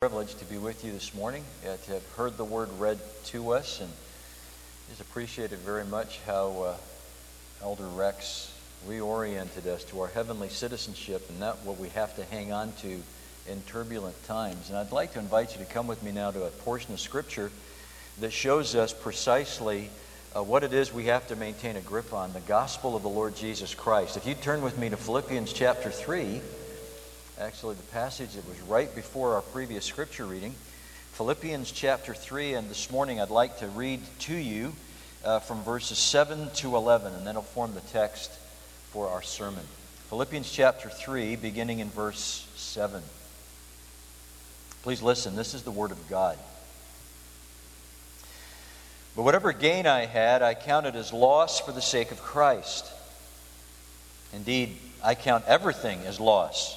privilege to be with you this morning, uh, to have heard the word read to us, and just appreciated very much how uh, Elder Rex reoriented us to our heavenly citizenship and not what we have to hang on to in turbulent times. And I'd like to invite you to come with me now to a portion of Scripture that shows us precisely uh, what it is we have to maintain a grip on the gospel of the Lord Jesus Christ. If you turn with me to Philippians chapter 3, actually the passage that was right before our previous scripture reading, Philippians chapter 3. And this morning I'd like to read to you uh, from verses 7 to 11, and that'll form the text for our sermon. Philippians chapter 3, beginning in verse 7. Please listen, this is the Word of God. But whatever gain I had, I counted as loss for the sake of Christ. Indeed, I count everything as loss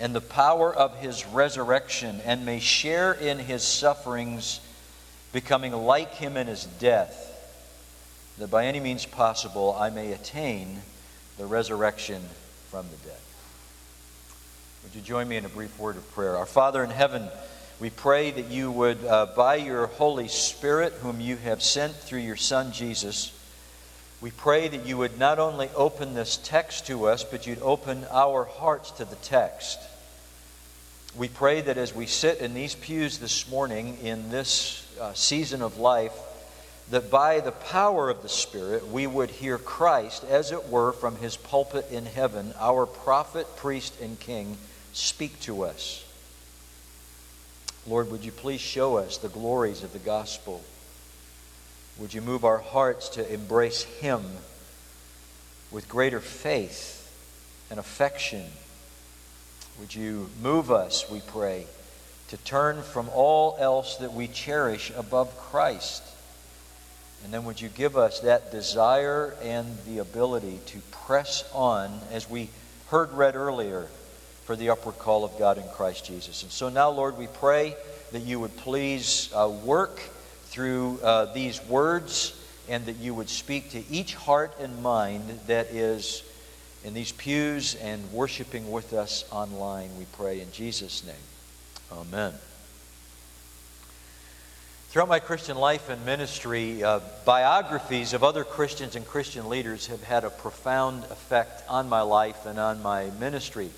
and the power of his resurrection, and may share in his sufferings, becoming like him in his death, that by any means possible I may attain the resurrection from the dead. Would you join me in a brief word of prayer? Our Father in heaven, we pray that you would, uh, by your Holy Spirit, whom you have sent through your Son Jesus, we pray that you would not only open this text to us, but you'd open our hearts to the text. We pray that as we sit in these pews this morning in this uh, season of life, that by the power of the Spirit we would hear Christ, as it were, from his pulpit in heaven, our prophet, priest, and king, speak to us. Lord, would you please show us the glories of the gospel? Would you move our hearts to embrace him with greater faith and affection? Would you move us, we pray, to turn from all else that we cherish above Christ? And then would you give us that desire and the ability to press on, as we heard read earlier, for the upward call of God in Christ Jesus? And so now, Lord, we pray that you would please uh, work through uh, these words and that you would speak to each heart and mind that is in these pews and worshiping with us online, we pray in Jesus' name. Amen. Throughout my Christian life and ministry, uh, biographies of other Christians and Christian leaders have had a profound effect on my life and on my ministry.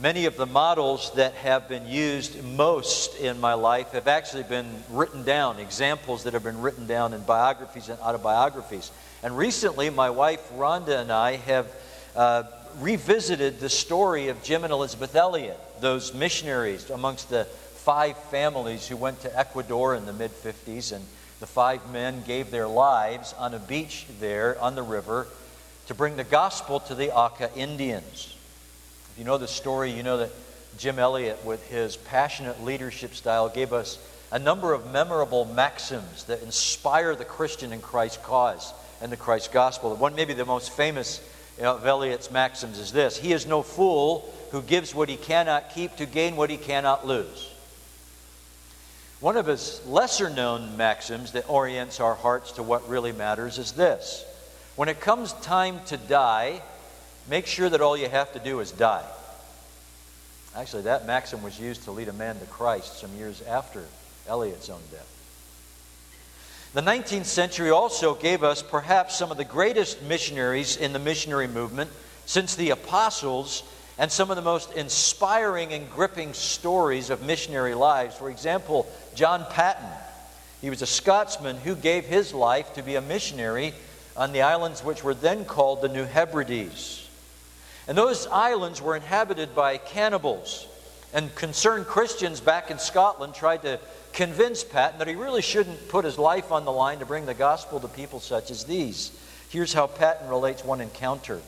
Many of the models that have been used most in my life have actually been written down, examples that have been written down in biographies and autobiographies. And recently, my wife Rhonda and I have uh, revisited the story of Jim and Elizabeth Elliot, those missionaries amongst the five families who went to Ecuador in the mid 50s. And the five men gave their lives on a beach there on the river to bring the gospel to the Auca Indians. If you know the story, you know that Jim Elliot, with his passionate leadership style, gave us a number of memorable maxims that inspire the Christian in Christ's cause and the Christ gospel. One, maybe the most famous of Elliot's maxims is this He is no fool who gives what he cannot keep to gain what he cannot lose. One of his lesser known maxims that orients our hearts to what really matters is this When it comes time to die, make sure that all you have to do is die. Actually, that maxim was used to lead a man to Christ some years after Elliot's own death. The 19th century also gave us perhaps some of the greatest missionaries in the missionary movement since the apostles and some of the most inspiring and gripping stories of missionary lives. For example, John Paton. He was a Scotsman who gave his life to be a missionary on the islands which were then called the New Hebrides. And those islands were inhabited by cannibals. And concerned Christians back in Scotland tried to convince Paton that he really shouldn't put his life on the line to bring the gospel to people such as these. Here's how Paton relates one encounter.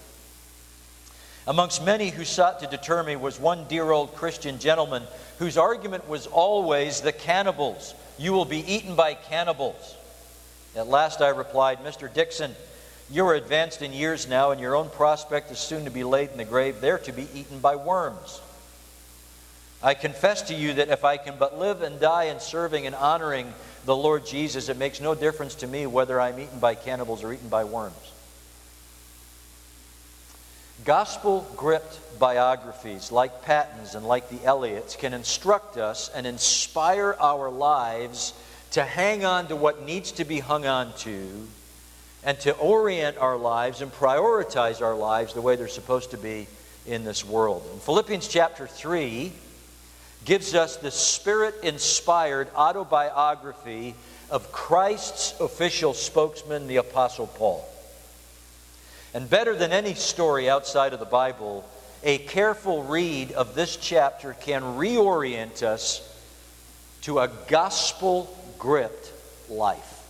Amongst many who sought to deter me was one dear old Christian gentleman whose argument was always the cannibals. You will be eaten by cannibals. At last I replied, Mr. Dixon, you are advanced in years now, and your own prospect is soon to be laid in the grave, there to be eaten by worms. I confess to you that if I can but live and die in serving and honoring the Lord Jesus, it makes no difference to me whether I'm eaten by cannibals or eaten by worms. Gospel gripped biographies like Paton's and like the Elliots can instruct us and inspire our lives to hang on to what needs to be hung on to and to orient our lives and prioritize our lives the way they're supposed to be in this world. In Philippians chapter 3, gives us the spirit inspired autobiography of Christ's official spokesman, the Apostle Paul. And better than any story outside of the Bible, a careful read of this chapter can reorient us to a gospel gripped life.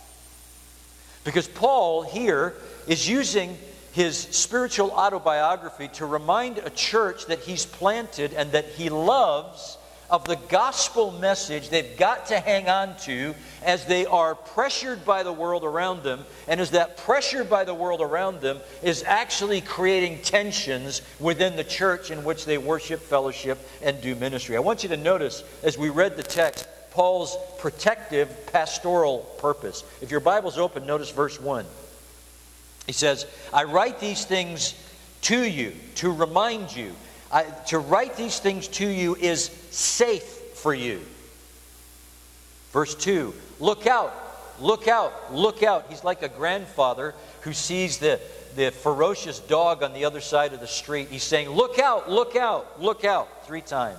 Because Paul here is using his spiritual autobiography to remind a church that he's planted and that he loves of the gospel message they've got to hang on to as they are pressured by the world around them, and as that pressure by the world around them is actually creating tensions within the church in which they worship, fellowship, and do ministry. I want you to notice as we read the text Paul's protective pastoral purpose. If your Bible's open, notice verse 1. He says, I write these things to you to remind you I, to write these things to you is safe for you. Verse 2 Look out, look out, look out. He's like a grandfather who sees the, the ferocious dog on the other side of the street. He's saying, Look out, look out, look out, three times.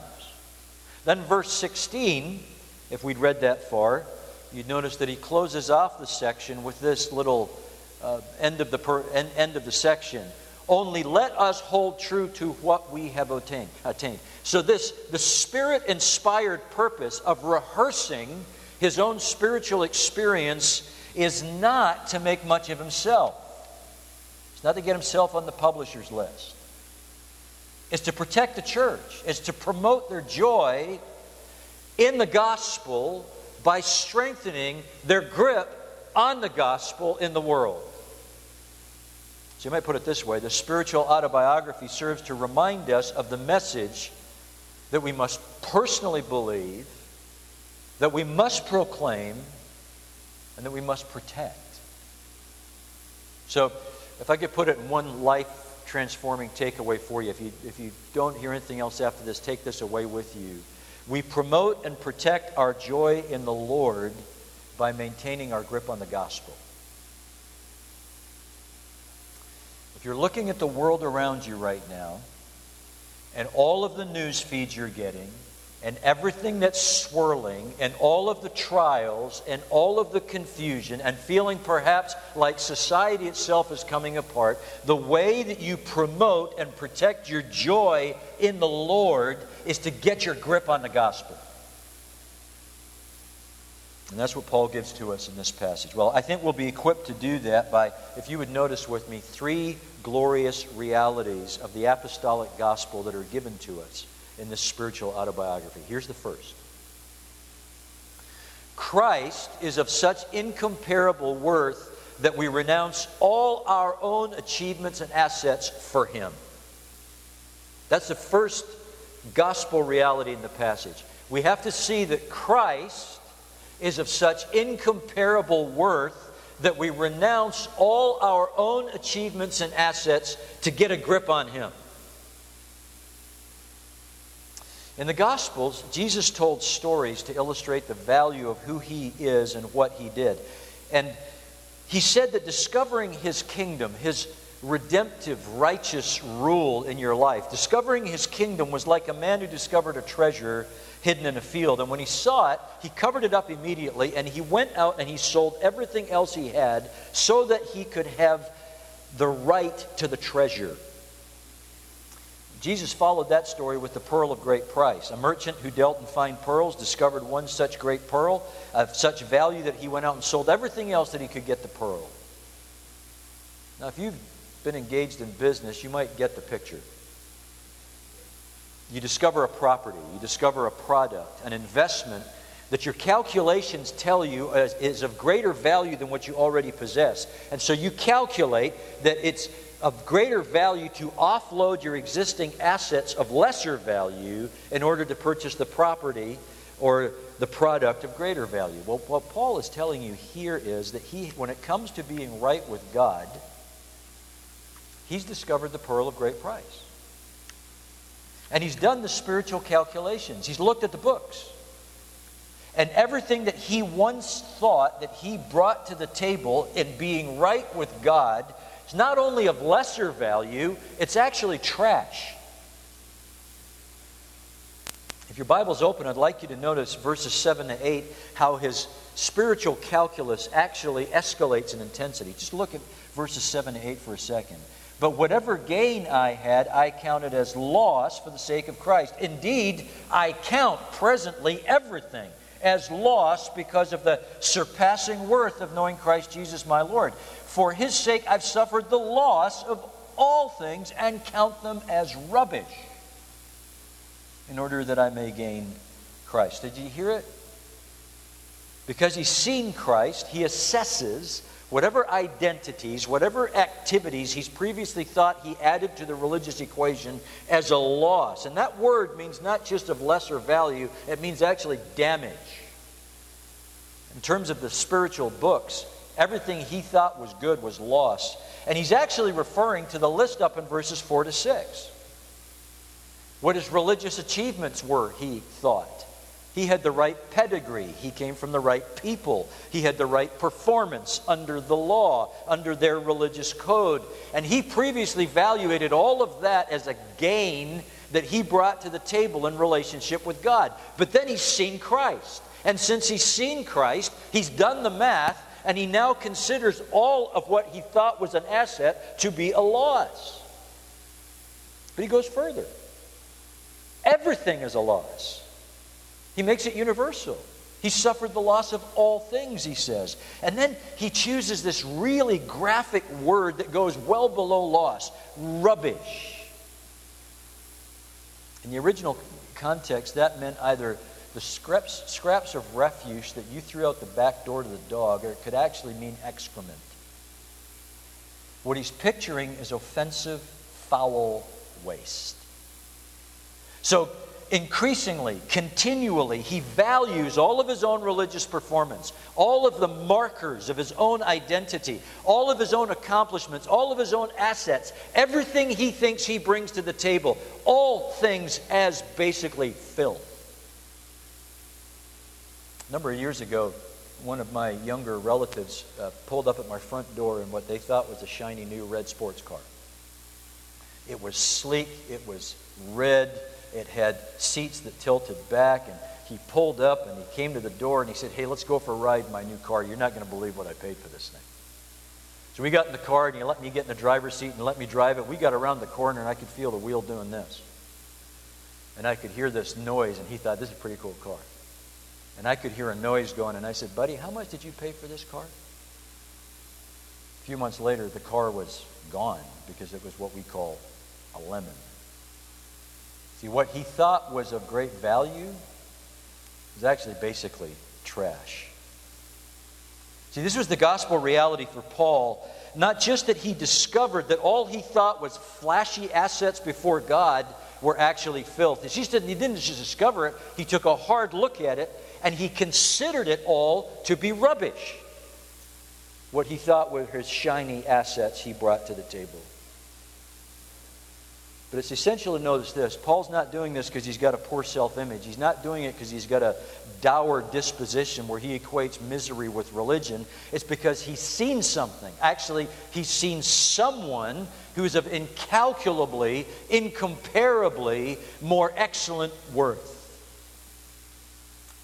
Then, verse 16, if we'd read that far, you'd notice that he closes off the section with this little uh, end, of the per, end, end of the section. Only let us hold true to what we have attained. attained. So, this, the spirit inspired purpose of rehearsing his own spiritual experience is not to make much of himself. It's not to get himself on the publisher's list. It's to protect the church. It's to promote their joy in the gospel by strengthening their grip on the gospel in the world. So you might put it this way the spiritual autobiography serves to remind us of the message that we must personally believe, that we must proclaim, and that we must protect. So, if I could put it in one life transforming takeaway for you, if you, if you don't hear anything else after this, take this away with you. We promote and protect our joy in the Lord by maintaining our grip on the gospel. If you're looking at the world around you right now, and all of the news feeds you're getting, and everything that's swirling, and all of the trials, and all of the confusion, and feeling perhaps like society itself is coming apart, the way that you promote and protect your joy in the Lord is to get your grip on the gospel. And that's what Paul gives to us in this passage. Well, I think we'll be equipped to do that by, if you would notice with me, three glorious realities of the apostolic gospel that are given to us in this spiritual autobiography. Here's the first Christ is of such incomparable worth that we renounce all our own achievements and assets for Him. That's the first gospel reality in the passage. We have to see that Christ is of such incomparable worth that we renounce all our own achievements and assets to get a grip on Him. In the Gospels, Jesus told stories to illustrate the value of who He is and what He did. And He said that discovering His kingdom, His redemptive, righteous rule in your life, discovering His kingdom was like a man who discovered a treasure hidden in a field. And when he saw it, he covered it up immediately and he went out and he sold everything else he had so that he could have the right to the treasure. Jesus followed that story with the pearl of great price. A merchant who dealt in fine pearls discovered one such great pearl of such value that he went out and sold everything else that he could get the pearl. Now, if you've been engaged in business, you might get the picture. You discover a property, you discover a product, an investment that your calculations tell you is, of greater value than what you already possess. And so you calculate that it's of greater value to offload your existing assets of lesser value in order to purchase the property or the product of greater value. Well, what Paul is telling you here is that he, when it comes to being right with God, he's discovered the pearl of great price. And he's done the spiritual calculations. He's looked at the books. And everything that he once thought that he brought to the table in being right with God is not only of lesser value, it's actually trash. If your Bible's open, I'd like you to notice verses 7 to 8, how his spiritual calculus actually escalates in intensity. Just look at verses 7 to 8 for a second. But whatever gain I had, I counted as loss for the sake of Christ. Indeed, I count presently everything as loss because of the surpassing worth of knowing Christ Jesus my Lord. For his sake, I've suffered the loss of all things and count them as rubbish in order that I may gain Christ. Did you hear it? Because he's seen Christ, he assesses whatever identities, whatever activities he's previously thought he added to the religious equation as a loss. And that word means not just of lesser value, it means actually damage. In terms of the spiritual books, everything he thought was good was lost. And he's actually referring to the list up in verses 4 to 6. What his religious achievements were, he thought. He had the right pedigree. He came from the right people. He had the right performance under the law, under their religious code. And he previously evaluated all of that as a gain that he brought to the table in relationship with God. But then he's seen Christ. And since he's seen Christ, he's done the math, and he now considers all of what he thought was an asset to be a loss. But he goes further. Everything is a loss. He makes it universal. He suffered the loss of all things, he says. And then he chooses this really graphic word that goes well below loss rubbish. In the original context, that meant either the scraps, scraps of refuse that you threw out the back door to the dog, or it could actually mean excrement. What he's picturing is offensive, foul waste. So increasingly, continually, he values all of his own religious performance, all of the markers of his own identity, all of his own accomplishments, all of his own assets, everything he thinks he brings to the table, all things as basically filth. A number of years ago, one of my younger relatives uh, pulled up at my front door in what they thought was a shiny new red sports car. It was sleek, it was red, it had seats that tilted back, and he pulled up and he came to the door and he said, Hey, let's go for a ride in my new car. You're not going to believe what I paid for this thing. So we got in the car and he let me get in the driver's seat and let me drive it. We got around the corner and I could feel the wheel doing this. And I could hear this noise, and he thought, This is a pretty cool car. And I could hear a noise going, and I said, Buddy, how much did you pay for this car? A few months later, the car was gone because it was what we call a lemon. See, what he thought was of great value was actually basically trash. See, this was the gospel reality for Paul. Not just that he discovered that all he thought was flashy assets before God were actually filth. He didn't, he didn't just discover it, he took a hard look at it and he considered it all to be rubbish. What he thought were his shiny assets he brought to the table. But it's essential to notice this Paul's not doing this because he's got a poor self image. He's not doing it because he's got a dour disposition where he equates misery with religion. It's because he's seen something. Actually, he's seen someone who's of incalculably, incomparably more excellent worth.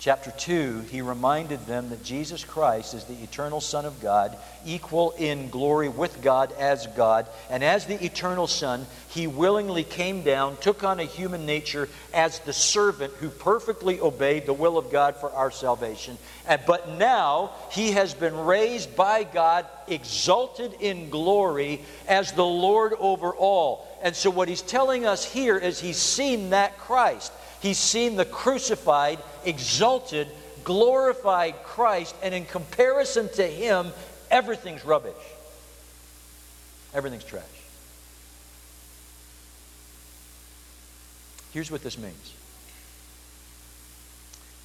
Chapter 2, he reminded them that Jesus Christ is the eternal Son of God, equal in glory with God as God. And as the eternal Son, he willingly came down, took on a human nature as the servant who perfectly obeyed the will of God for our salvation. But now he has been raised by God, exalted in glory as the Lord over all. And so, what he's telling us here is he's seen that Christ. He's seen the crucified, exalted, glorified Christ, and in comparison to him, everything's rubbish. Everything's trash. Here's what this means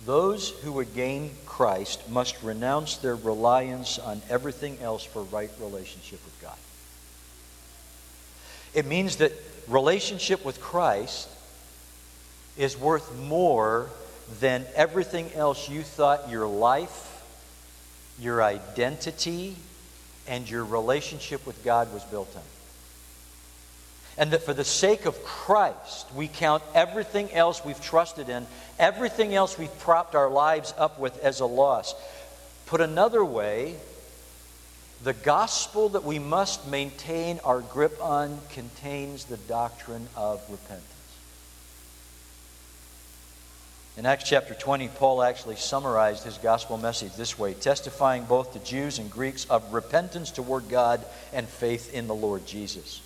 those who would gain Christ must renounce their reliance on everything else for right relationship with God. It means that relationship with Christ is worth more than everything else you thought your life, your identity, and your relationship with God was built on. And that for the sake of Christ, we count everything else we've trusted in, everything else we've propped our lives up with as a loss. Put another way, the gospel that we must maintain our grip on contains the doctrine of repentance. In Acts chapter 20, Paul actually summarized his gospel message this way testifying both to Jews and Greeks of repentance toward God and faith in the Lord Jesus.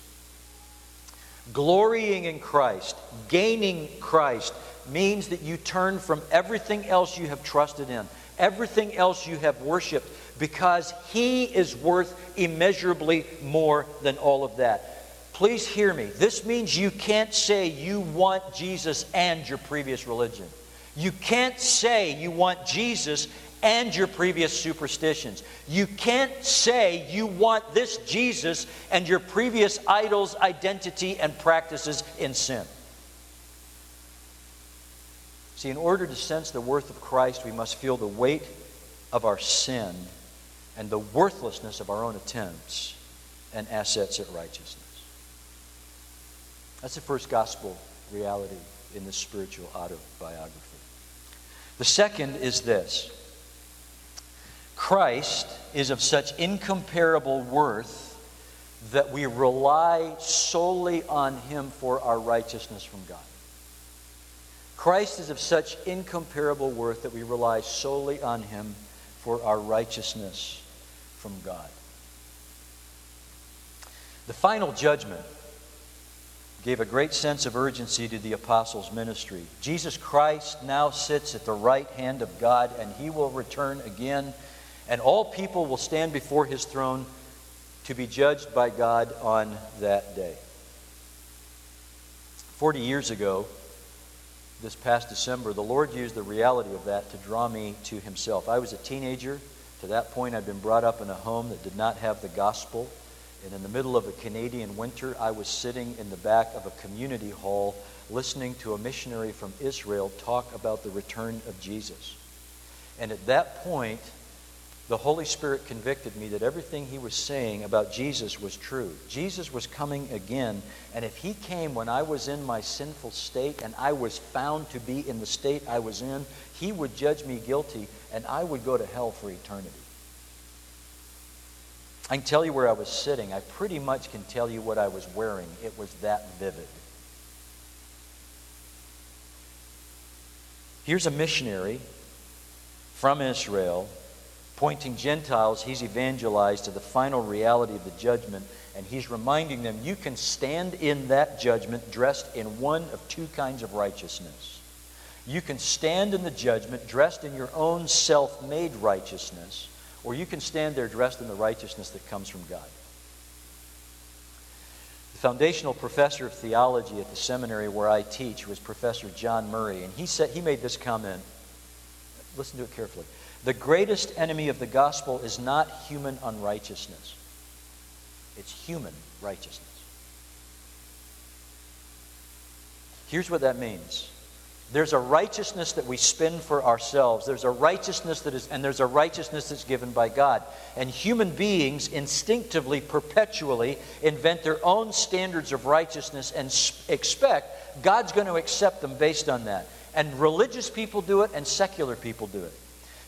Glorying in Christ, gaining Christ, means that you turn from everything else you have trusted in, everything else you have worshiped, because He is worth immeasurably more than all of that. Please hear me. This means you can't say you want Jesus and your previous religion. You can't say you want Jesus and your previous superstitions. You can't say you want this Jesus and your previous idols, identity, and practices in sin. See, in order to sense the worth of Christ, we must feel the weight of our sin and the worthlessness of our own attempts and assets at righteousness. That's the first gospel reality in this spiritual autobiography. The second is this Christ is of such incomparable worth that we rely solely on Him for our righteousness from God. Christ is of such incomparable worth that we rely solely on Him for our righteousness from God. The final judgment gave a great sense of urgency to the apostles' ministry. Jesus Christ now sits at the right hand of God, and he will return again, and all people will stand before his throne to be judged by God on that day. Forty years ago, this past December, the Lord used the reality of that to draw me to himself. I was a teenager. To that point, I'd been brought up in a home that did not have the gospel. And in the middle of a Canadian winter, I was sitting in the back of a community hall listening to a missionary from Israel talk about the return of Jesus. And at that point, the Holy Spirit convicted me that everything he was saying about Jesus was true. Jesus was coming again, and if he came when I was in my sinful state and I was found to be in the state I was in, he would judge me guilty and I would go to hell for eternity. I can tell you where I was sitting. I pretty much can tell you what I was wearing. It was that vivid. Here's a missionary from Israel pointing Gentiles he's evangelized to the final reality of the judgment, and he's reminding them you can stand in that judgment dressed in one of two kinds of righteousness. You can stand in the judgment dressed in your own self made righteousness or you can stand there dressed in the righteousness that comes from God. The foundational professor of theology at the seminary where I teach was Professor John Murray, and he said he made this comment. Listen to it carefully. The greatest enemy of the gospel is not human unrighteousness. It's human righteousness. Here's what that means. There's a righteousness that we spin for ourselves. There's a righteousness that is, and there's a righteousness that's given by God. And human beings instinctively, perpetually invent their own standards of righteousness and expect God's going to accept them based on that. And religious people do it, and secular people do it.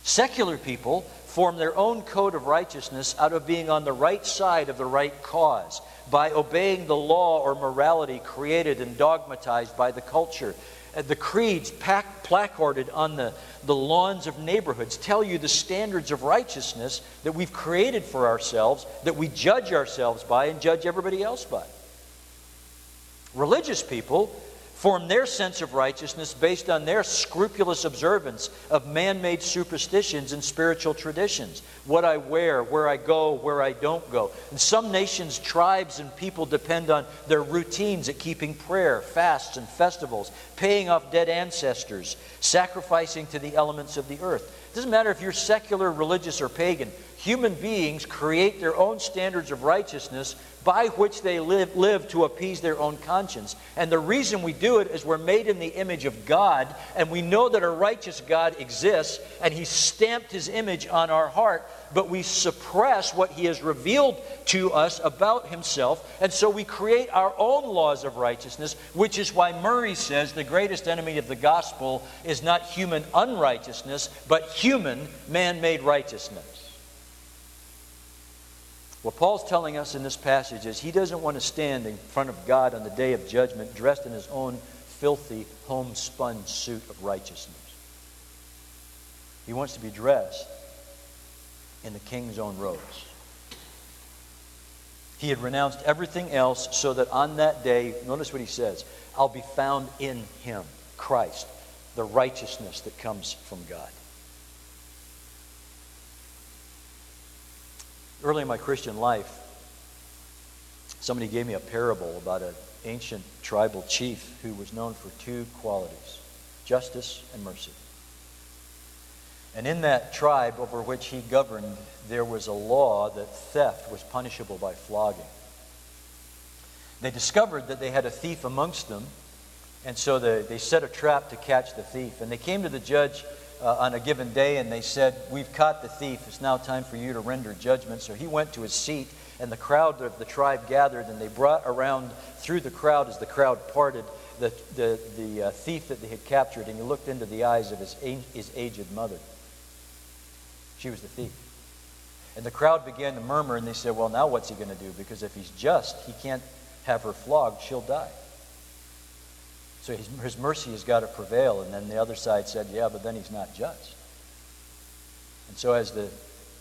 Secular people form their own code of righteousness out of being on the right side of the right cause, by obeying the law or morality created and dogmatized by the culture. Uh, the creeds placarded on the, the lawns of neighborhoods tell you the standards of righteousness that we've created for ourselves, that we judge ourselves by and judge everybody else by. Religious people form their sense of righteousness based on their scrupulous observance of man made superstitions and spiritual traditions. What I wear, where I go, where I don't go. And some nations, tribes, and people depend on their routines at keeping prayer, fasts, and festivals, paying off dead ancestors, sacrificing to the elements of the earth. It doesn't matter if you're secular, religious, or pagan. Human beings create their own standards of righteousness by which they live, live to appease their own conscience. And the reason we do it is we're made in the image of God, and we know that a righteous God exists, and He stamped His image on our heart, but we suppress what He has revealed to us about Himself, and so we create our own laws of righteousness, which is why Murray says the greatest enemy of the gospel is not human unrighteousness, but human man made righteousness. What Paul's telling us in this passage is he doesn't want to stand in front of God on the day of judgment dressed in his own filthy, homespun suit of righteousness. He wants to be dressed in the king's own robes. He had renounced everything else so that on that day, notice what he says I'll be found in him, Christ, the righteousness that comes from God. Early in my Christian life, somebody gave me a parable about an ancient tribal chief who was known for two qualities justice and mercy. And in that tribe over which he governed, there was a law that theft was punishable by flogging. They discovered that they had a thief amongst them, and so they, they set a trap to catch the thief. And they came to the judge uh, on a given day and they said, We've caught the thief. It's now time for you to render judgment. So he went to his seat, and the crowd of the tribe gathered, and they brought around through the crowd as the crowd parted the, the, the uh, thief that they had captured, and he looked into the eyes of his, his aged mother. She was the thief. And the crowd began to murmur, and they said, Well, now what's he going to do? Because if he's just, he can't have her flogged, she'll die. So his, his mercy has got to prevail. And then the other side said, yeah, but then he's not just. And so as the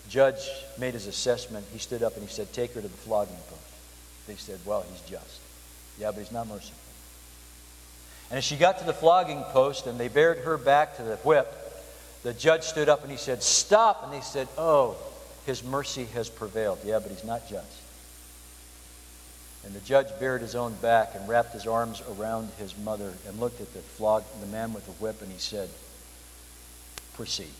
judge made his assessment, he stood up and he said, take her to the flogging post. They said, well, he's just. Yeah, but he's not merciful. And as she got to the flogging post and they bared her back to the whip, the judge stood up and he said, Stop. And they said, Oh, his mercy has prevailed. Yeah, but he's not just. And the judge bared his own back and wrapped his arms around his mother and looked at the flog, the man with the whip, and he said, Proceed.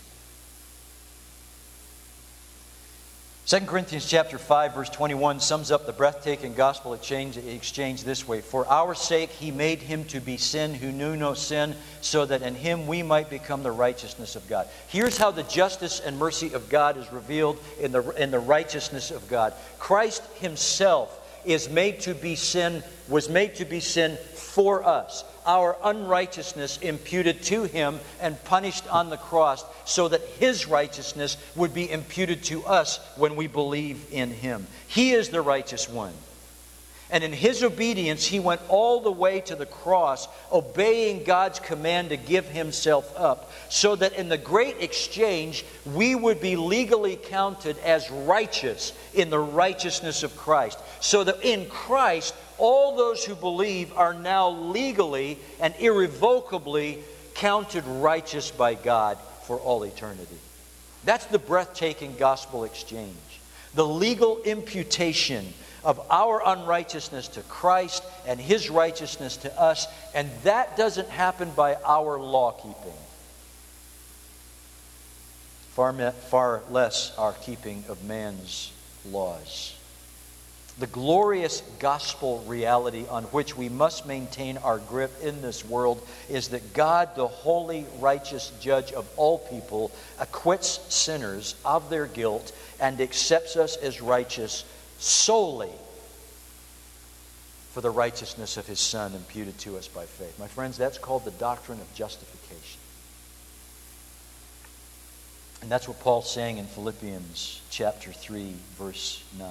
2 Corinthians chapter 5 verse 21 sums up the breathtaking gospel exchange, exchange this way For our sake he made him to be sin who knew no sin so that in him we might become the righteousness of God. Here's how the justice and mercy of God is revealed in the in the righteousness of God. Christ himself is made to be sin, was made to be sin for us. Our unrighteousness imputed to him and punished on the cross, so that his righteousness would be imputed to us when we believe in him. He is the righteous one. And in his obedience, he went all the way to the cross, obeying God's command to give himself up, so that in the great exchange, we would be legally counted as righteous in the righteousness of Christ. So that in Christ, all those who believe are now legally and irrevocably counted righteous by God for all eternity. That's the breathtaking gospel exchange. The legal imputation of our unrighteousness to Christ and his righteousness to us, and that doesn't happen by our law keeping. Far, far less our keeping of man's laws. The glorious gospel reality on which we must maintain our grip in this world is that God, the holy, righteous judge of all people, acquits sinners of their guilt and accepts us as righteous solely for the righteousness of his Son imputed to us by faith. My friends, that's called the doctrine of justification. And that's what Paul's saying in Philippians chapter 3, verse 9.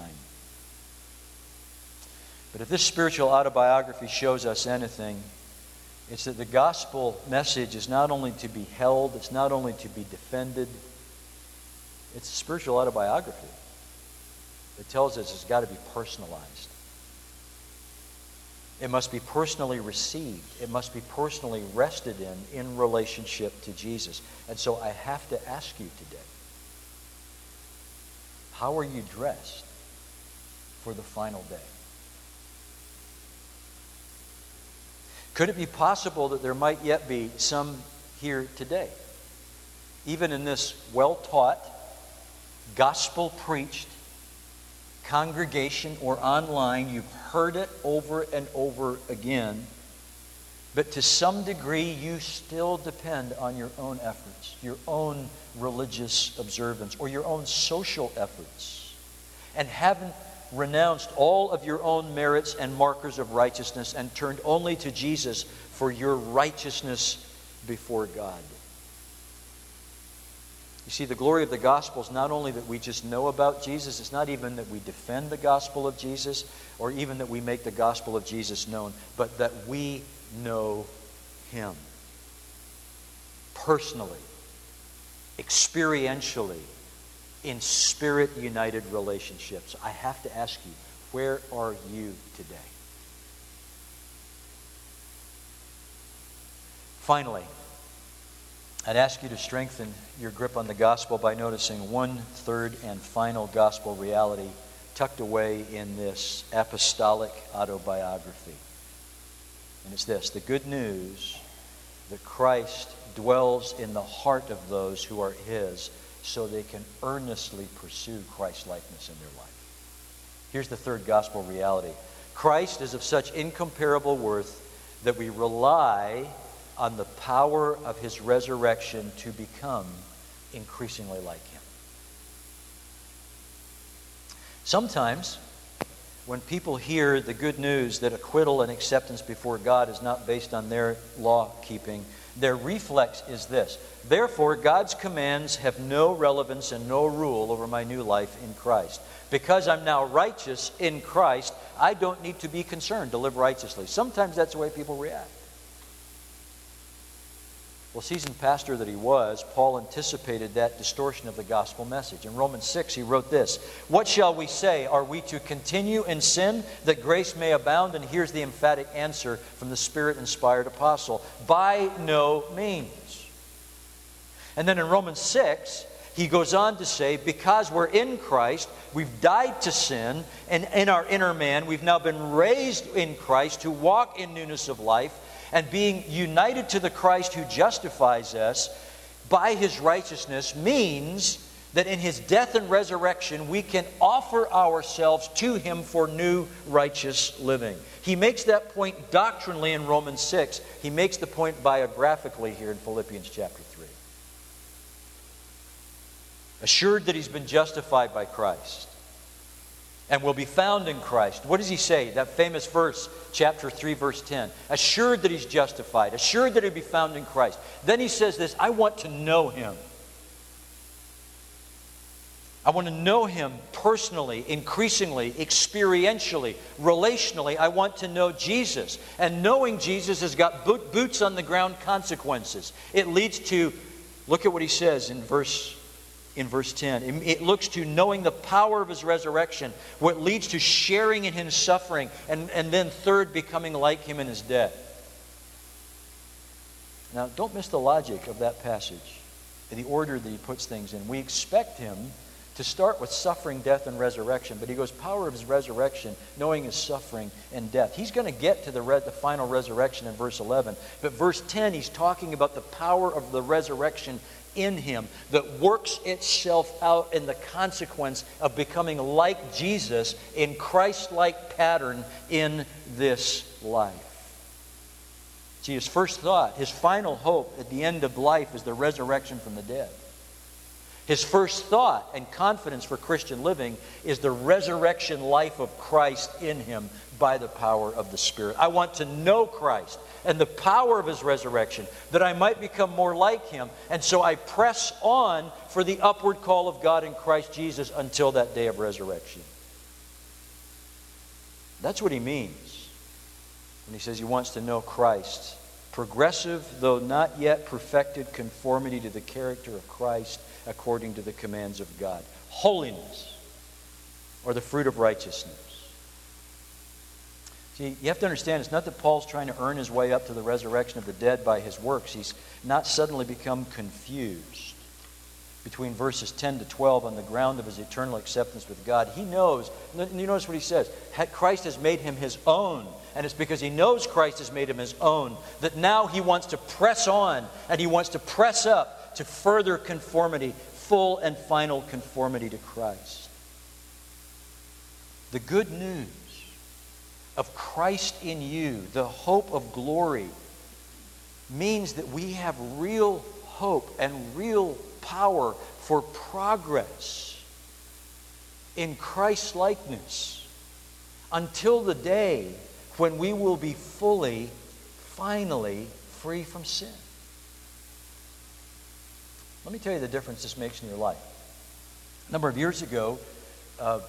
But if this spiritual autobiography shows us anything, it's that the gospel message is not only to be held, it's not only to be defended, it's a spiritual autobiography. It tells us it's got to be personalized. It must be personally received. It must be personally rested in in relationship to Jesus. And so I have to ask you today how are you dressed for the final day? Could it be possible that there might yet be some here today, even in this well taught, gospel preached congregation or online, you've heard it over and over again, but to some degree you still depend on your own efforts, your own religious observance, or your own social efforts, and haven't renounced all of your own merits and markers of righteousness and turned only to Jesus for your righteousness before God. You see, the glory of the gospel is not only that we just know about Jesus, it's not even that we defend the gospel of Jesus or even that we make the gospel of Jesus known, but that we know Him personally, experientially, in spirit united relationships. I have to ask you, where are you today? Finally, I'd ask you to strengthen your grip on the gospel by noticing one third and final gospel reality tucked away in this apostolic autobiography. And it's this the good news that Christ dwells in the heart of those who are His so they can earnestly pursue Christ likeness in their life. Here's the third gospel reality Christ is of such incomparable worth that we rely on the power of his resurrection to become increasingly like him. Sometimes, when people hear the good news that acquittal and acceptance before God is not based on their law keeping, their reflex is this Therefore, God's commands have no relevance and no rule over my new life in Christ. Because I'm now righteous in Christ, I don't need to be concerned to live righteously. Sometimes that's the way people react. Well, seasoned pastor that he was, Paul anticipated that distortion of the gospel message. In Romans 6, he wrote this What shall we say? Are we to continue in sin that grace may abound? And here's the emphatic answer from the Spirit inspired apostle By no means. And then in Romans 6, he goes on to say, Because we're in Christ, we've died to sin, and in our inner man, we've now been raised in Christ to walk in newness of life and being united to the Christ who justifies us by his righteousness means that in his death and resurrection we can offer ourselves to him for new righteous living. He makes that point doctrinally in Romans 6. He makes the point biographically here in Philippians chapter 3. Assured that he's been justified by Christ and will be found in Christ. What does he say? That famous verse, chapter 3, verse 10. Assured that he's justified, assured that he'll be found in Christ. Then he says this I want to know him. I want to know him personally, increasingly, experientially, relationally. I want to know Jesus. And knowing Jesus has got boots on the ground consequences. It leads to, look at what he says in verse in verse 10. It looks to knowing the power of his resurrection, what leads to sharing in his suffering, and, and then third, becoming like him in his death. Now, don't miss the logic of that passage, the order that he puts things in. We expect him to start with suffering, death, and resurrection, but he goes, power of his resurrection, knowing his suffering and death. He's going to get to the, re- the final resurrection in verse 11, but verse 10, he's talking about the power of the resurrection in him that works itself out in the consequence of becoming like Jesus in Christ like pattern in this life. See, his first thought, his final hope at the end of life is the resurrection from the dead. His first thought and confidence for Christian living is the resurrection life of Christ in him, by the power of the Spirit. I want to know Christ and the power of his resurrection, that I might become more like him. And so I press on for the upward call of God in Christ Jesus until that day of resurrection. That's what he means when he says he wants to know Christ. Progressive, though not yet perfected, conformity to the character of Christ according to the commands of God. Holiness, or the fruit of righteousness. See, you have to understand, it's not that Paul's trying to earn his way up to the resurrection of the dead by his works. He's not suddenly become confused between verses 10 to 12 on the ground of his eternal acceptance with God. He knows, you notice what he says Christ has made him his own. And it's because he knows Christ has made him his own that now he wants to press on and he wants to press up to further conformity, full and final conformity to Christ. The good news of Christ in you, the hope of glory, means that we have real hope and real power for progress in Christ's likeness until the day when we will be fully, finally free from sin. Let me tell you the difference this makes in your life. A number of years ago, uh,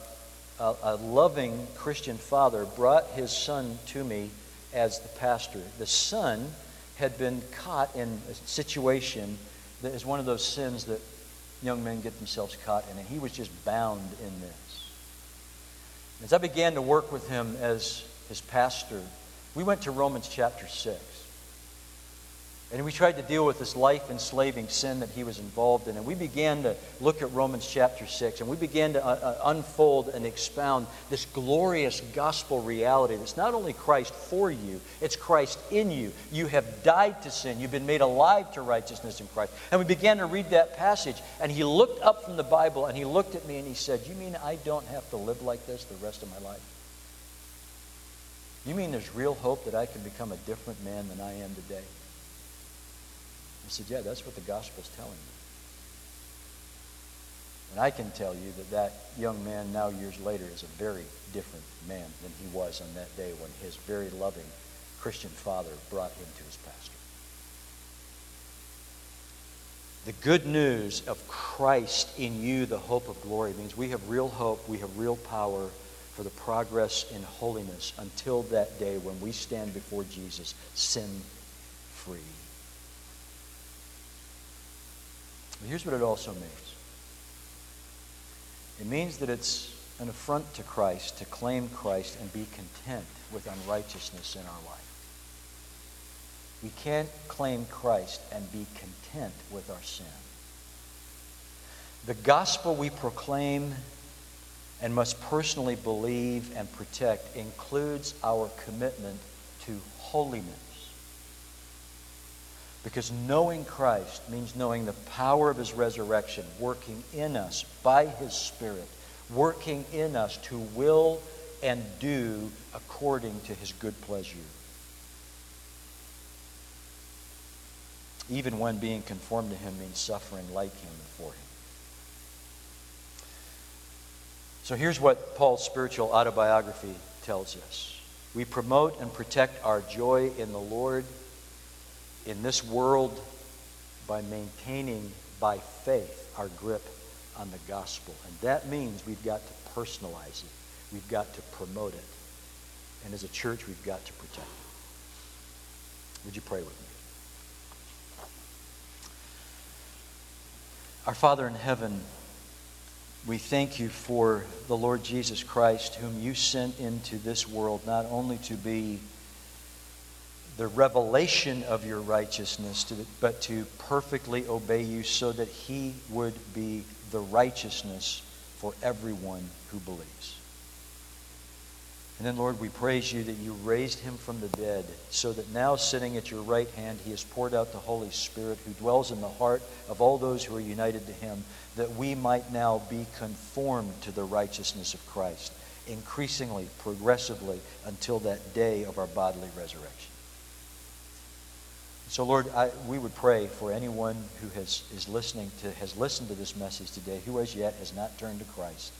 a, a loving Christian father brought his son to me as the pastor. The son had been caught in a situation that is one of those sins that young men get themselves caught in, and he was just bound in this. As I began to work with him as his pastor, we went to Romans chapter 6. And we tried to deal with this life enslaving sin that he was involved in. And we began to look at Romans chapter 6. And we began to uh, uh, unfold and expound this glorious gospel reality that's not only Christ for you, it's Christ in you. You have died to sin, you've been made alive to righteousness in Christ. And we began to read that passage. And he looked up from the Bible and he looked at me and he said, You mean I don't have to live like this the rest of my life? You mean there's real hope that I can become a different man than I am today? I said, Yeah, that's what the gospel's telling me. And I can tell you that that young man now years later is a very different man than he was on that day when his very loving Christian father brought him to his pastor. The good news of Christ in you, the hope of glory, means we have real hope, we have real power for the progress in holiness until that day when we stand before Jesus sin free. But here's what it also means it means that it's an affront to Christ to claim Christ and be content with unrighteousness in our life. We can't claim Christ and be content with our sin. The gospel we proclaim and must personally believe and protect includes our commitment to holiness. Because knowing Christ means knowing the power of his resurrection, working in us by his Spirit, working in us to will and do according to his good pleasure. Even when being conformed to him means suffering like him and for him. So here's what Paul's spiritual autobiography tells us We promote and protect our joy in the Lord in this world by maintaining by faith our grip on the gospel. And that means we've got to personalize it, we've got to promote it. And as a church, we've got to protect it. Would you pray with me? Our Father in heaven, we thank you for the Lord Jesus Christ, whom you sent into this world not only to be the revelation of your righteousness, to, but to perfectly obey you so that he would be the righteousness for everyone who believes. And then, Lord, we praise you that you raised him from the dead, so that now, sitting at your right hand, he has poured out the Holy Spirit who dwells in the heart of all those who are united to him, that we might now be conformed to the righteousness of Christ, increasingly, progressively, until that day of our bodily resurrection. So, Lord, I, we would pray for anyone who has, is listening to, has listened to this message today who as yet has not turned to Christ.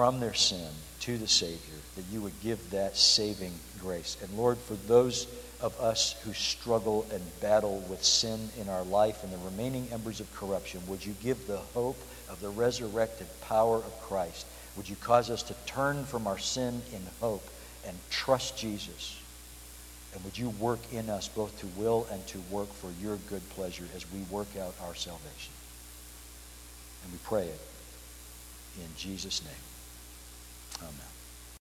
from their sin to the Savior, that you would give that saving grace. And Lord, for those of us who struggle and battle with sin in our life and the remaining embers of corruption, would you give the hope of the resurrected power of Christ? Would you cause us to turn from our sin in hope and trust Jesus? And would you work in us both to will and to work for your good pleasure as we work out our salvation? And we pray it in Jesus' name. Amen.